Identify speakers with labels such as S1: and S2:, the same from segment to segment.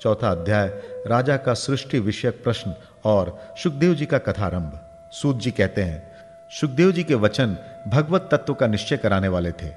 S1: चौथा अध्याय, राजा का सृष्टि विषयक प्रश्न और सुखदेव जी का कथारंभ। सूत जी कहते हैं, सुखदेव जी के वचन भगवत तत्व का निश्चय कराने वाले थे।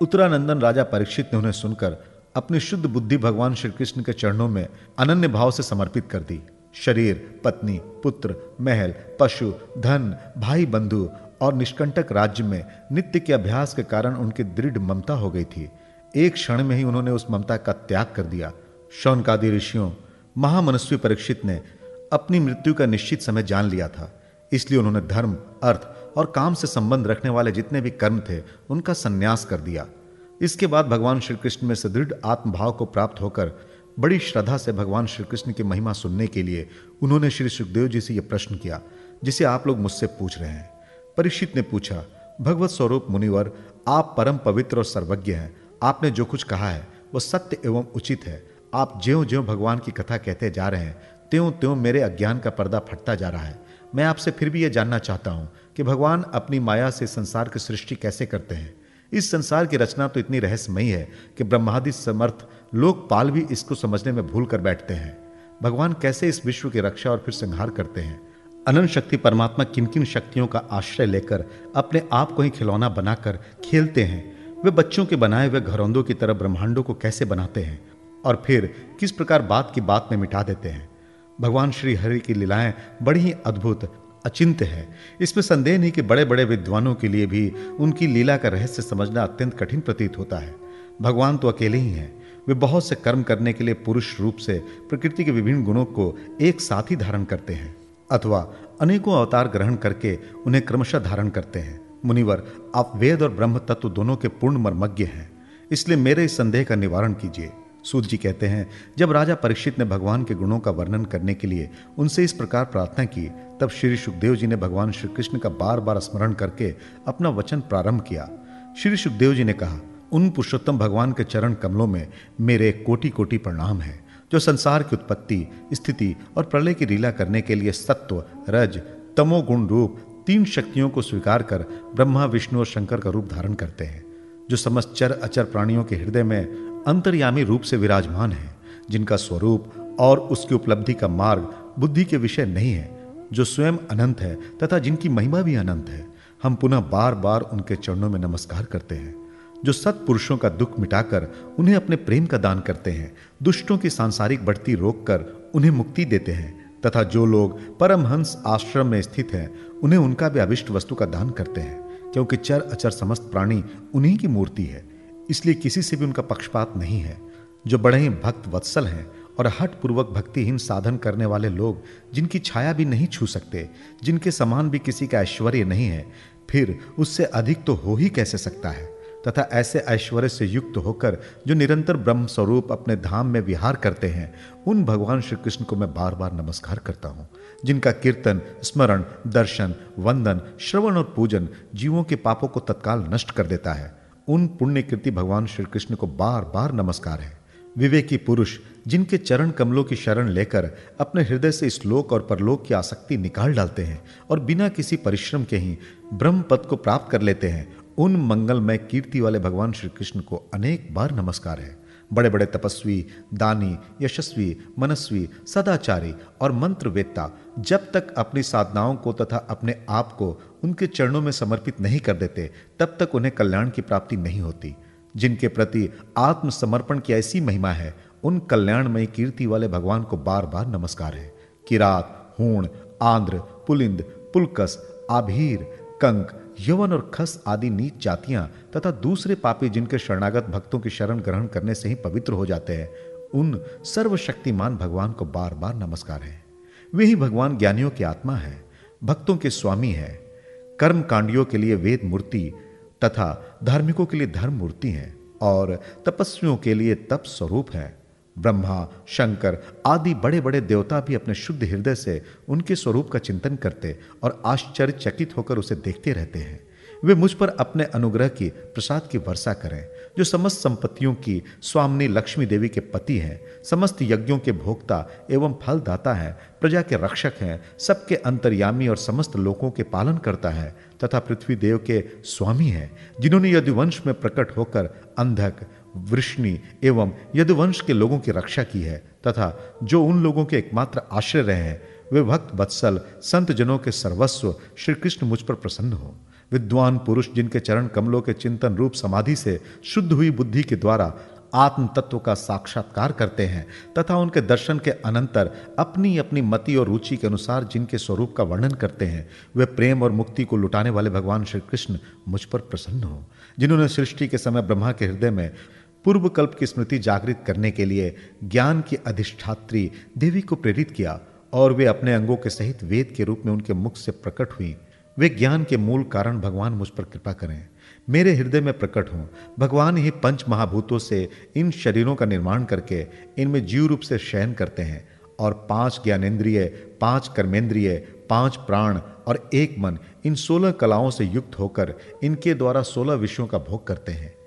S1: उत्तरानंदन राजा परीक्षित ने उन्हें सुनकर अपनी शुद्ध बुद्धि भगवान श्री कृष्ण के चरणों में अनन्य भाव से समर्पित कर दी। शरीर, पत्नी, पुत्र, महल, पशु, धन, भाई, बंधु और निष्कंटक राज्य में नित्य के अभ्यास के कारण उनकी दृढ़ ममता हो गई थी। एक क्षण में ही उन्होंने उस ममता का त्याग कर दिया। शौनकादि ऋषियों, महामनस्वी परीक्षित ने अपनी मृत्यु का निश्चित समय जान लिया था। इसलिए उन्होंने धर्म, अर्थ और काम से संबंध रखने वाले जितने भी कर्म थे, उनका संन्यास कर दिया। इसके बाद भगवान श्री कृष्ण में सुदृढ़ आत्मभाव को प्राप्त होकर बड़ी श्रद्धा से भगवान श्री कृष्ण की महिमा सुनने के लिए उन्होंने श्री सुखदेव जी से यह प्रश्न किया, जिसे आप लोग मुझसे पूछ रहे हैं। परीक्षित ने पूछा, भगवत स्वरूप मुनिवर, आप परम पवित्र और सर्वज्ञ हैं। आपने जो कुछ कहा है वह सत्य एवं उचित है। आप ज्यो ज्यो भगवान की कथा कहते जा रहे हैं त्यों त्यों मेरे अज्ञान का पर्दा फटता जा रहा है। मैं आपसे फिर भी यह जानना चाहता हूँ कि भगवान अपनी माया से संसार की सृष्टि कैसे करते हैं। इस संसार की रचना तो इतनी रहस्यमयी है कि ब्रह्मादि समर्थ लोकपाल भी इसको समझने में भूल कर बैठते हैं। भगवान कैसे इस विश्व की रक्षा और फिर संहार करते हैं? अनंत शक्ति परमात्मा किन किन शक्तियों का आश्रय लेकर अपने आप को ही खिलौना बनाकर खेलते हैं? वे बच्चों के बनाए हुए घरौंदों की तरह ब्रह्मांडों को कैसे बनाते हैं? और फिर किस प्रकार बात की बात में मिटा देते हैं। भगवान श्री हरि की लीलाएँ बड़ी ही अद्भुत अचिंत्य है। इसमें संदेह नहीं कि बड़े बड़े विद्वानों के लिए भी उनकी लीला का रहस्य समझना अत्यंत कठिन प्रतीत होता है। भगवान तो अकेले ही हैं। वे बहुत से कर्म करने के लिए पुरुष रूप से प्रकृति के विभिन्न गुणों को एक साथ ही धारण करते हैं, अथवा अनेकों अवतार ग्रहण करके उन्हें क्रमशः धारण करते हैं। मुनिवर, आप वेद और ब्रह्म तत्व दोनों के पूर्ण मर्मज्ञ हैं, इसलिए मेरे इस संदेह का निवारण कीजिए। सूत जी कहते हैं, जब राजा परीक्षित ने भगवान के गुणों का वर्णन करने के लिए उनसे इस प्रकार प्रार्थना की, तब श्री सुखदेव जी ने भगवान श्री कृष्ण का बार बार स्मरण करके अपना वचन प्रारंभ किया। श्री सुखदेव जी ने कहा, उन पुरुषोत्तम भगवान के चरण कमलों में मेरे कोटि कोटि प्रणाम है, जो संसार की उत्पत्ति, स्थिति और प्रलय की लीला करने के लिए सत्व, रज, तमोगुण रूप तीन शक्तियों को स्वीकार कर ब्रह्मा, विष्णु और शंकर का रूप धारण करते हैं। जो समस्त चर अचर प्राणियों के हृदय में अंतर्यामी रूप से विराजमान है, जिनका स्वरूप और उसकी उपलब्धि का मार्ग बुद्धि के विषय नहीं है, जो स्वयं अनंत है तथा जिनकी महिमा भी अनंत है, हम पुनः बार बार उनके चरणों में नमस्कार करते हैं, जो सत्पुरुषों का दुख मिटाकर उन्हें अपने प्रेम का दान करते हैं, दुष्टों की सांसारिक बढ़ती रोककर उन्हें मुक्ति देते हैं, तथा जो लोग परमहंस आश्रम में स्थित हैं, उन्हें उनका भी अभिष्ट वस्तु का दान करते हैं। क्योंकि चर, अचर समस्त प्राणी उन्हीं की मूर्ति है। इसलिए किसी से भी उनका पक्षपात नहीं है। जो बड़े ही भक्त वत्सल हैं और हट पूर्वक भक्तिहीन साधन करने वाले लोग, जिनकी छाया भी नहीं छू सकते, जिनके समान भी किसी का ऐश्वर्य नहीं है, फिर उससे अधिक तो हो ही कैसे सकता है? तथा ऐसे ऐश्वर्य से युक्त होकर जो निरंतर ब्रह्म स्वरूप अपने धाम में विहार करते हैं, उन भगवान श्री कृष्ण को मैं बार बार नमस्कार करता हूँ, जिनका कीर्तन, स्मरण, दर्शन, वंदन, श्रवण और पूजन जीवों के पापों को तत्काल नष्ट कर देता है। उन पुण्य कृति भगवान श्री कृष्ण को बार बार नमस्कार है। विवेकी पुरुष, जिनके चरण कमलों की शरण लेकर अपने हृदय से श्लोक और परलोक की आसक्ति निकाल डालते हैं और बिना किसी परिश्रम के ही ब्रह्म पद को प्राप्त कर लेते हैं उन मंगलमय कीर्ति वाले भगवान श्री कृष्ण को अनेक बार नमस्कार है। बड़े बड़े तपस्वी, दानी, यशस्वी, मनस्वी, सदाचारी और मंत्रवेत्ता जब तक अपनी साधनाओं को तथा अपने आप को उनके चरणों में समर्पित नहीं कर देते, तब तक उन्हें कल्याण की प्राप्ति नहीं होती। जिनके प्रति आत्मसमर्पण की ऐसी महिमा है, उन कल्याणमय कीर्ति वाले भगवान को बार बार नमस्कार है। किरात, हूण, आंध्र, पुलिंद, पुलकस, आभीर, कंक यवन और खस आदि नीच जातियाँ तथा दूसरे पापी जिनके शरणागत भक्तों की शरण ग्रहण करने से ही पवित्र हो जाते हैं, उन सर्वशक्तिमान भगवान को बार बार नमस्कार है। वे ही भगवान ज्ञानियों की आत्मा है, भक्तों के स्वामी है। कर्म कांडियों के लिए वेद मूर्ति तथा धार्मिकों के लिए धर्म मूर्ति है और तपस्वियों के लिए तप स्वरूप है। ब्रह्मा, शंकर आदि बड़े बड़े देवता भी अपने शुद्ध हृदय से उनके स्वरूप का चिंतन करते और आश्चर्यचकित होकर उसे देखते रहते हैं। वे मुझ पर अपने अनुग्रह की प्रसाद की वर्षा करें, जो समस्त संपत्तियों की स्वामिनी लक्ष्मी देवी के पति हैं, समस्त यज्ञों के भोक्ता एवं फलदाता हैं, प्रजा के रक्षक हैं, सबके अंतर्यामी और समस्त लोगों के पालन करता है, तथा पृथ्वी देव के स्वामी हैं, जिन्होंने यदुवंश में प्रकट होकर अंधक वृष्णि एवं यदुवंश के लोगों की रक्षा की है, तथा जो उन लोगों के एकमात्र आश्रय रहे हैं, वे भक्त, बत्सल संत जनों के सर्वस्व श्री कृष्ण मुझ पर प्रसन्न हो। विद्वान पुरुष जिनके चरण कमलों के चिंतन रूप समाधि से शुद्ध हुई बुद्धि के द्वारा आत्म तत्व का साक्षात्कार करते हैं, तथा उनके दर्शन के अनंतर अपनी अपनी मति और रुचि के अनुसार जिनके स्वरूप का वर्णन करते हैं, वे प्रेम और मुक्ति को लुटाने वाले भगवान श्री कृष्ण मुझ पर प्रसन्न हो। जिन्होंने सृष्टि के समय ब्रह्मा के हृदय में पूर्व कल्प की स्मृति जागृत करने के लिए ज्ञान की अधिष्ठात्री देवी को प्रेरित किया और वे अपने अंगों के सहित वेद के रूप में उनके मुख से प्रकट हुई। वे ज्ञान के मूल कारण भगवान मुझ पर कृपा करें। मेरे हृदय में प्रकट हों। भगवान ही पंच महाभूतों से इन शरीरों का निर्माण करके इनमें जीव रूप से शयन करते हैं और पाँच ज्ञानेन्द्रिय, पाँच कर्मेंद्रिय, पाँच प्राण और एक मन इन सोलह कलाओं से युक्त होकर इनके द्वारा सोलह विषयों का भोग करते हैं।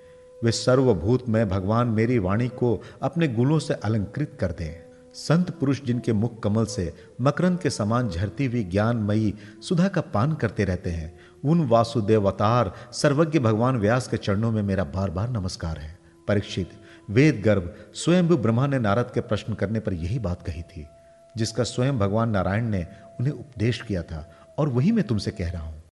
S1: वे सर्वभूत में भगवान मेरी वाणी को अपने गुणों से अलंकृत कर दें। संत पुरुष जिनके मुख कमल से मकरंद के समान झरती हुई ज्ञानमयी सुधा का पान करते रहते हैं, उन वासुदेव अवतार सर्वज्ञ भगवान व्यास के चरणों में मेरा बार बार नमस्कार है। परीक्षित वेद गर्भ स्वयं ब्रह्मा ने नारद के प्रश्न करने पर यही बात कही थी, जिसका स्वयं भगवान नारायण ने उन्हें उपदेश किया था, और वही मैं तुमसे कह रहा हूँ।